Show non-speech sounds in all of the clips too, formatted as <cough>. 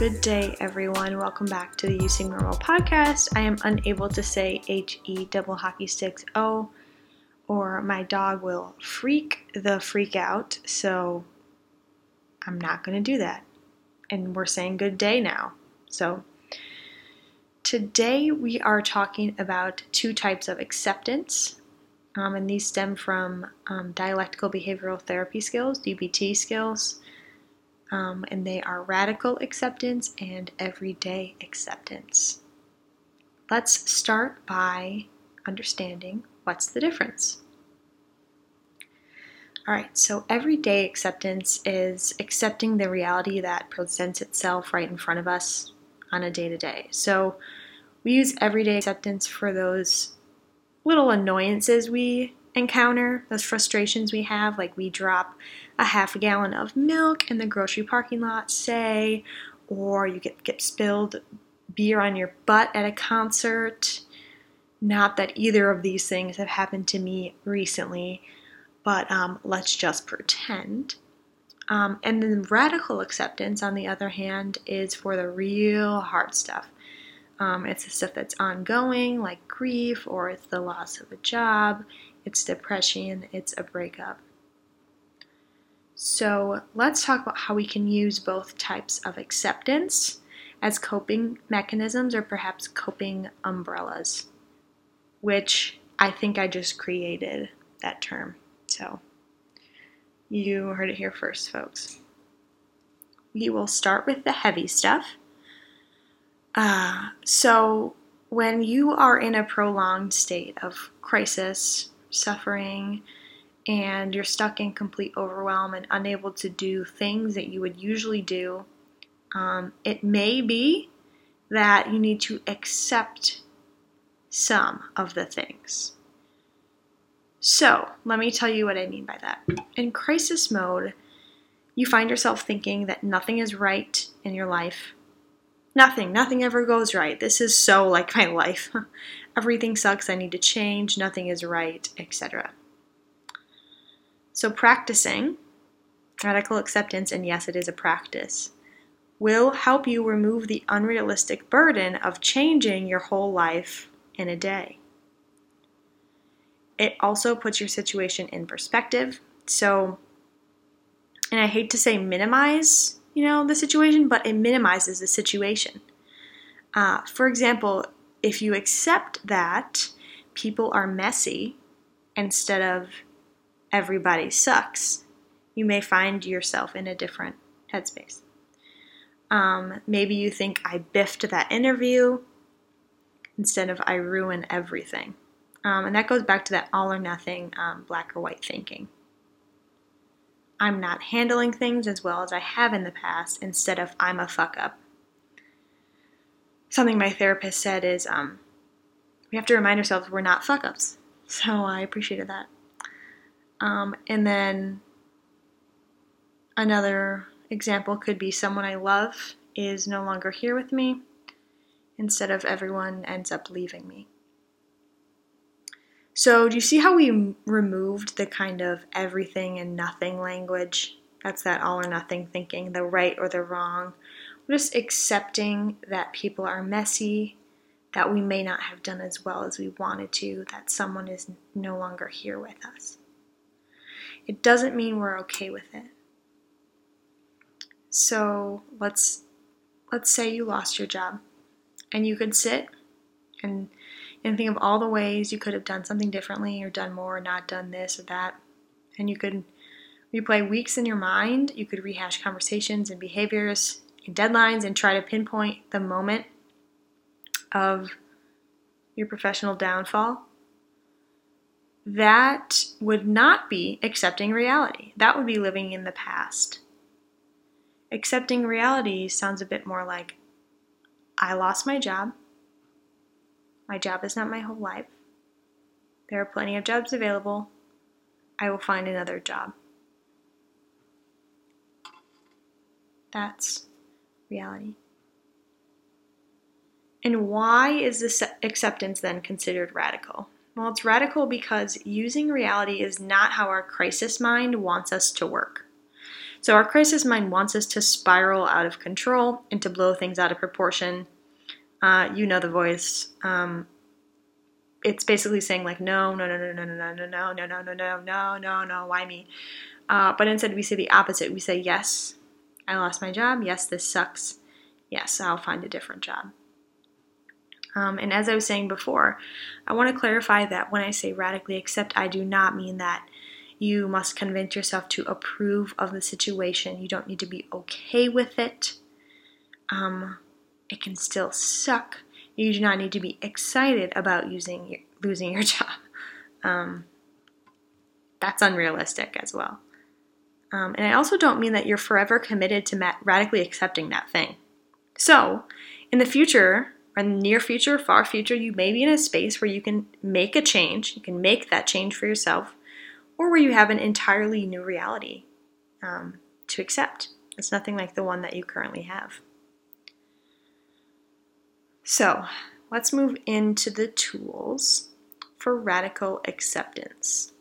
Good day, everyone. Welcome back to the You Seem Normal podcast. I am unable to say H E double hockey sticks O, or my dog will freak the freak out. So I'm not going to do that. And we're saying good day now. So today we are talking about two types of acceptance. Um, and these stem from um, dialectical behavioral therapy skills, DBT skills um, and they are radical acceptance and everyday acceptance. Let's start by understanding what's the difference. All right, so everyday acceptance is accepting the reality that presents itself right in front of us on a day to day. So we use everyday acceptance for those little annoyances we encounter, those frustrations we have, like we drop a half a gallon of milk in the grocery parking lot, say, or you get, get spilled beer on your butt at a concert. Not that either of these things have happened to me recently, but um, let's just pretend. Um, and then radical acceptance, on the other hand, is for the real hard stuff. Um, it's the stuff that's ongoing, like grief, or it's the loss of a job, it's depression, it's a breakup. So let's talk about how we can use both types of acceptance as coping mechanisms or perhaps coping umbrellas, which I think I just created that term. So you heard it here first, folks. We will start with the heavy stuff. Uh, so, when you are in a prolonged state of crisis, suffering, and you're stuck in complete overwhelm and unable to do things that you would usually do, um, it may be that you need to accept some of the things. So, let me tell you what I mean by that. In crisis mode, you find yourself thinking that nothing is right in your life. Nothing, nothing ever goes right. This is so like my <laughs> life. Everything sucks, I need to change, nothing is right, etc. So, practicing radical acceptance, and yes, it is a practice, will help you remove the unrealistic burden of changing your whole life in a day. It also puts your situation in perspective. So, and I hate to say minimize, you know, the situation, but it minimizes the situation. Uh, for example, if you accept that people are messy instead of everybody sucks, you may find yourself in a different headspace. Um, maybe you think I biffed that interview instead of I ruin everything. Um, and that goes back to that all or nothing um, black or white thinking. I'm not handling things as well as I have in the past instead of I'm a fuck up something my therapist said is um, we have to remind ourselves we're not fuck ups. So I appreciated that. Um, and then another example could be someone I love is no longer here with me instead of everyone ends up leaving me. So, do you see how we removed the kind of everything and nothing language? That's that all or nothing thinking, the right or the wrong, just accepting that people are messy, that we may not have done as well as we wanted to, that someone is no longer here with us. It doesn't mean we're okay with it. So let's let's say you lost your job and you could sit and and think of all the ways you could have done something differently or done more or not done this or that. And you could replay weeks in your mind. You could rehash conversations and behaviors and deadlines and try to pinpoint the moment of your professional downfall, that would not be accepting reality. That would be living in the past. Accepting reality sounds a bit more like I lost my job. My job is not my whole life. There are plenty of jobs available. I will find another job. That's reality. And why is this acceptance then considered radical? Well, it's radical because using reality is not how our crisis mind wants us to work. So, our crisis mind wants us to spiral out of control and to blow things out of proportion. Uh, you know the voice. Um, it's basically saying like no no no no no no no no no no no no no no no no why me uh, but instead we say the opposite we say yes i lost my job yes this sucks yes i'll find a different job um, and as i was saying before i want to clarify that when i say radically accept i do not mean that you must convince yourself to approve of the situation you don't need to be okay with it um, it can still suck you do not need to be excited about using your, losing your <laughs> job. Um, that's unrealistic as well. Um, and I also don't mean that you're forever committed to radically accepting that thing. So, in the future, in the near future, far future, you may be in a space where you can make a change, you can make that change for yourself, or where you have an entirely new reality um, to accept. It's nothing like the one that you currently have. So let's move into the tools for radical acceptance.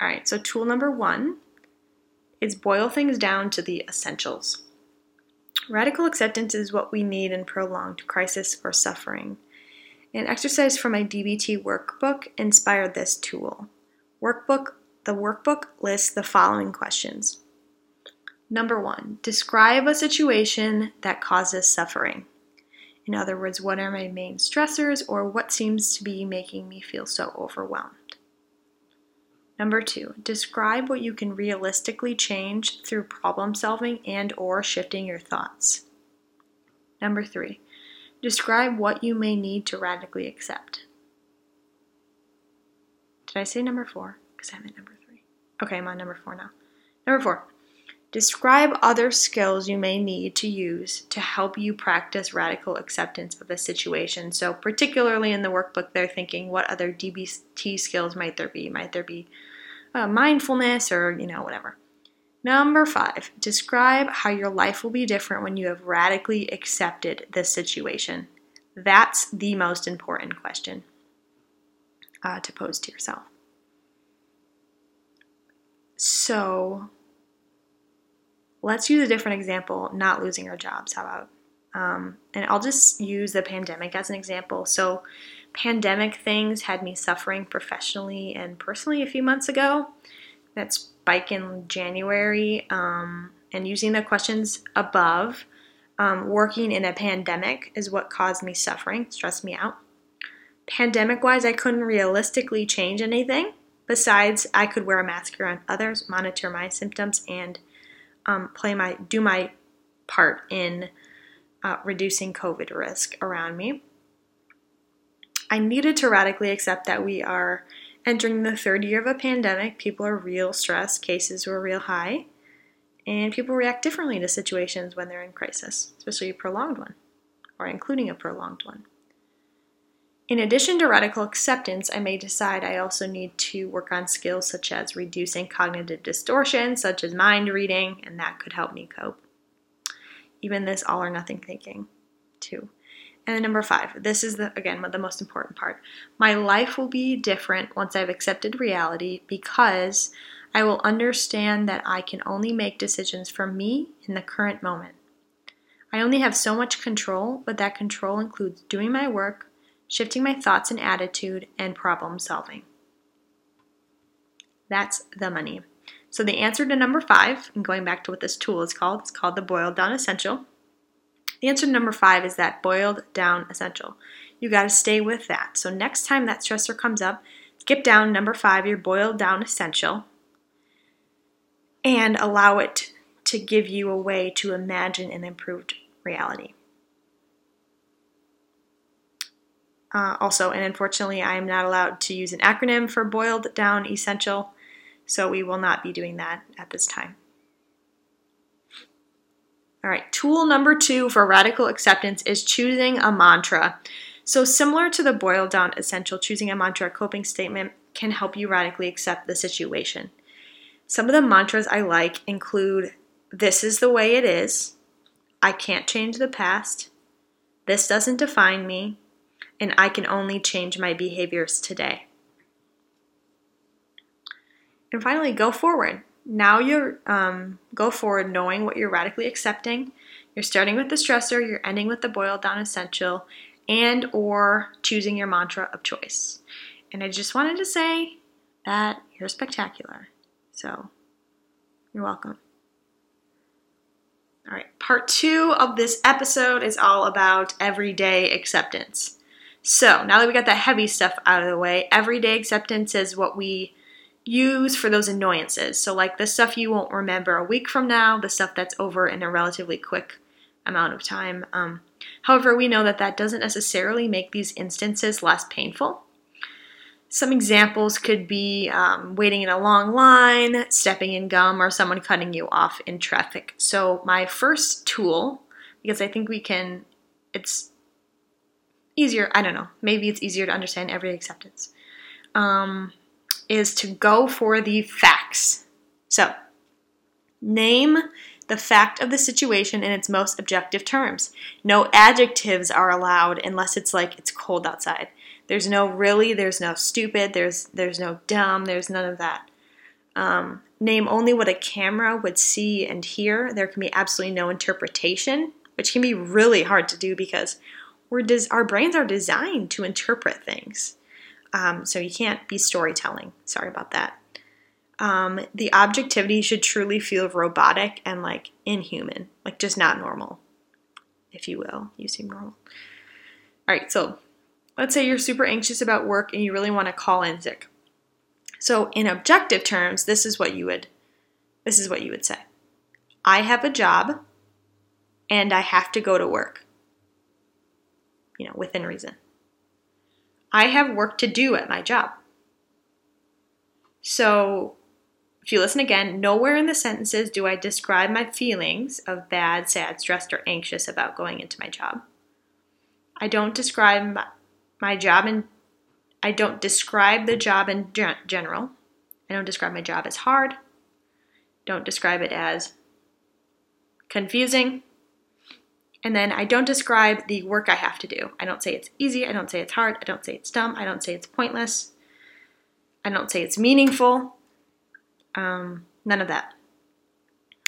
All right, so tool number one is boil things down to the essentials. Radical acceptance is what we need in prolonged crisis or suffering. An exercise from my DBT workbook inspired this tool. Workbook the workbook lists the following questions. Number 1, describe a situation that causes suffering. In other words, what are my main stressors or what seems to be making me feel so overwhelmed? Number 2, describe what you can realistically change through problem solving and or shifting your thoughts. Number 3, describe what you may need to radically accept. Did I say number 4? Because I'm at number 3. Okay, I'm on number 4 now. Number 4, Describe other skills you may need to use to help you practice radical acceptance of a situation. So, particularly in the workbook, they're thinking what other DBT skills might there be? Might there be uh, mindfulness or, you know, whatever? Number five, describe how your life will be different when you have radically accepted this situation. That's the most important question uh, to pose to yourself. So, let's use a different example, not losing our jobs. How about? Um, and I'll just use the pandemic as an example. So, pandemic things had me suffering professionally and personally a few months ago. That spike in January, um, and using the questions above, um, working in a pandemic is what caused me suffering, stressed me out. Pandemic wise, I couldn't realistically change anything. Besides, I could wear a mask around others, monitor my symptoms, and um, play my do my part in uh, reducing COVID risk around me. I needed to radically accept that we are entering the third year of a pandemic. People are real stressed, cases were real high, and people react differently to situations when they're in crisis, especially a prolonged one, or including a prolonged one. In addition to radical acceptance, I may decide I also need to work on skills such as reducing cognitive distortion, such as mind reading, and that could help me cope. Even this all or nothing thinking, too. And then number five, this is the again the most important part. My life will be different once I've accepted reality because I will understand that I can only make decisions for me in the current moment. I only have so much control, but that control includes doing my work, shifting my thoughts and attitude, and problem solving. That's the money. So, the answer to number five, and going back to what this tool is called, it's called the boiled down essential. The answer to number five is that boiled down essential. You got to stay with that. So, next time that stressor comes up, skip down number five, your boiled down essential, and allow it to give you a way to imagine an improved reality. Uh, also, and unfortunately, I am not allowed to use an acronym for boiled down essential, so we will not be doing that at this time. All right, tool number two for radical acceptance is choosing a mantra. So, similar to the boiled down essential, choosing a mantra coping statement can help you radically accept the situation. Some of the mantras I like include This is the way it is, I can't change the past, This doesn't define me, and I can only change my behaviors today. And finally, go forward. Now you're um, go forward knowing what you're radically accepting. You're starting with the stressor, you're ending with the boiled down essential, and or choosing your mantra of choice. And I just wanted to say that you're spectacular. So you're welcome. All right, part two of this episode is all about everyday acceptance. So now that we got that heavy stuff out of the way, everyday acceptance is what we use for those annoyances. So, like the stuff you won't remember a week from now, the stuff that's over in a relatively quick amount of time. Um, however, we know that that doesn't necessarily make these instances less painful. Some examples could be um, waiting in a long line, stepping in gum, or someone cutting you off in traffic. So, my first tool, because I think we can, it's easier, I don't know, maybe it's easier to understand every acceptance, um, is to go for the facts. So, name the fact of the situation in its most objective terms. No adjectives are allowed unless it's like it's cold outside. There's no really, there's no stupid, there's there's no dumb, there's none of that. Um, name only what a camera would see and hear. There can be absolutely no interpretation, which can be really hard to do because we're des- our brains are designed to interpret things. Um, so you can't be storytelling. Sorry about that. Um, the objectivity should truly feel robotic and like inhuman, like just not normal, if you will. You seem normal. All right, so Let's say you're super anxious about work and you really want to call in sick. So in objective terms, this is what you would this is what you would say. I have a job and I have to go to work. You know, within reason. I have work to do at my job. So, if you listen again, nowhere in the sentences do I describe my feelings of bad, sad, stressed, or anxious about going into my job. I don't describe my job and I don't describe the job in general. I don't describe my job as hard. Don't describe it as confusing. And then I don't describe the work I have to do. I don't say it's easy. I don't say it's hard. I don't say it's dumb. I don't say it's pointless. I don't say it's meaningful. Um, none of that.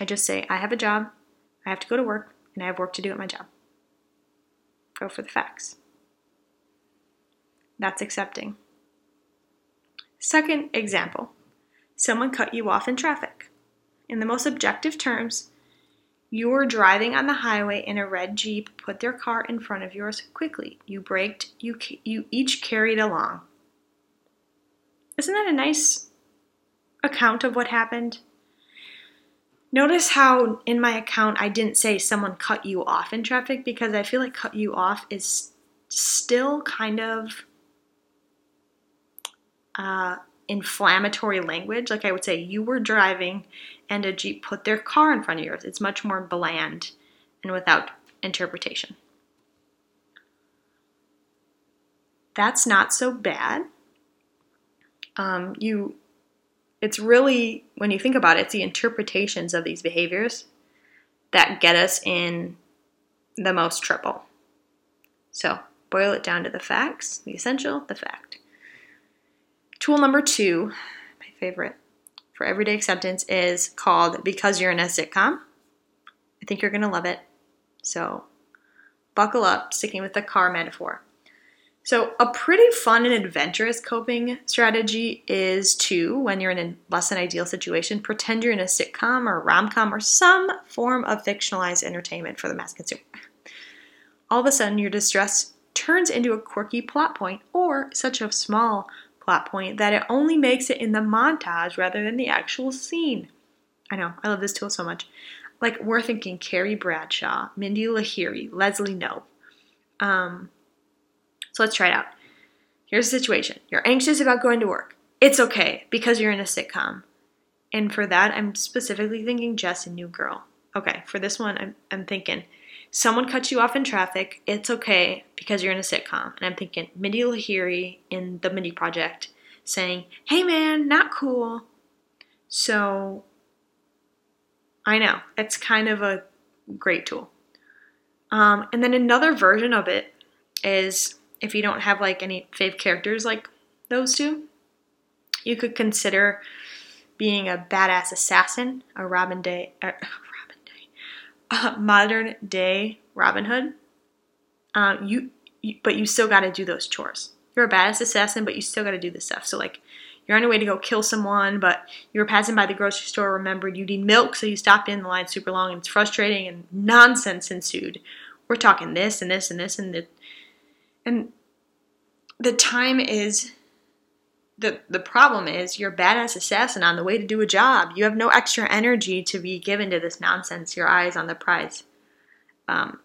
I just say I have a job. I have to go to work, and I have work to do at my job. Go for the facts. That's accepting. Second example someone cut you off in traffic. In the most objective terms, you were driving on the highway and a red Jeep put their car in front of yours quickly. You braked, you, you each carried along. Isn't that a nice account of what happened? Notice how in my account I didn't say someone cut you off in traffic because I feel like cut you off is still kind of uh, inflammatory language. Like I would say, you were driving and a Jeep put their car in front of yours. It's much more bland and without interpretation. That's not so bad. Um, you, it's really when you think about it, it's the interpretations of these behaviors that get us in the most trouble. So boil it down to the facts, the essential, the fact. Tool number two, my favorite for everyday acceptance, is called Because You're in a Sitcom. I think you're going to love it. So buckle up, sticking with the car metaphor. So, a pretty fun and adventurous coping strategy is to, when you're in a less than ideal situation, pretend you're in a sitcom or rom com or some form of fictionalized entertainment for the mass consumer. All of a sudden, your distress turns into a quirky plot point or such a small plot point that it only makes it in the montage rather than the actual scene. I know, I love this tool so much. Like, we're thinking Carrie Bradshaw, Mindy Lahiri, Leslie Knope. Um, so let's try it out. Here's the situation you're anxious about going to work. It's okay because you're in a sitcom. And for that, I'm specifically thinking Jess and New Girl. Okay, for this one, I'm, I'm thinking someone cuts you off in traffic, it's okay because you're in a sitcom. And I'm thinking Mindy Lahiri in The Mindy Project saying, hey man, not cool. So I know, it's kind of a great tool. Um, and then another version of it is if you don't have like any fave characters like those two, you could consider being a badass assassin, a Robin Day, Robin Day, uh, <laughs> modern day Robin Hood. Um, you, you, but you still got to do those chores. You're a badass assassin, but you still got to do this stuff. So like, you're on your way to go kill someone, but you were passing by the grocery store, remembered you need milk, so you stopped in the line super long, and it's frustrating, and nonsense ensued. We're talking this and this and this and the, and the time is the the problem is you're a badass assassin on the way to do a job. You have no extra energy to be given to this nonsense. Your eyes on the prize. Um,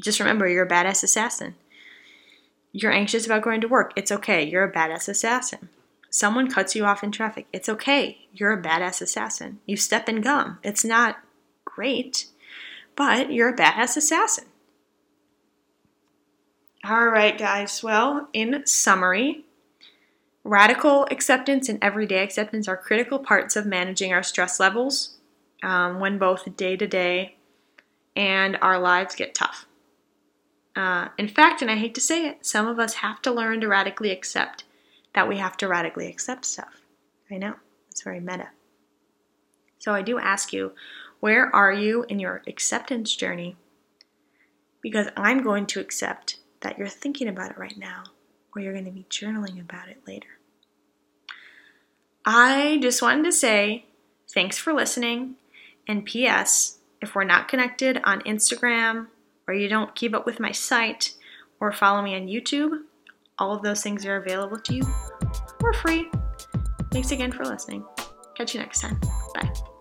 just remember, you're a badass assassin. You're anxious about going to work. It's okay. You're a badass assassin. Someone cuts you off in traffic. It's okay. You're a badass assassin. You step in gum. It's not great, but you're a badass assassin. All right, guys. Well, in summary, radical acceptance and everyday acceptance are critical parts of managing our stress levels um, when both day to day and our lives get tough. Uh, in fact, and I hate to say it, some of us have to learn to radically accept that we have to radically accept stuff. I know, it's very meta. So I do ask you, where are you in your acceptance journey? Because I'm going to accept that you're thinking about it right now, or you're going to be journaling about it later. I just wanted to say thanks for listening. And P.S. If we're not connected on Instagram, or you don't keep up with my site, or follow me on YouTube, all of those things are available to you for free. Thanks again for listening. Catch you next time. Bye.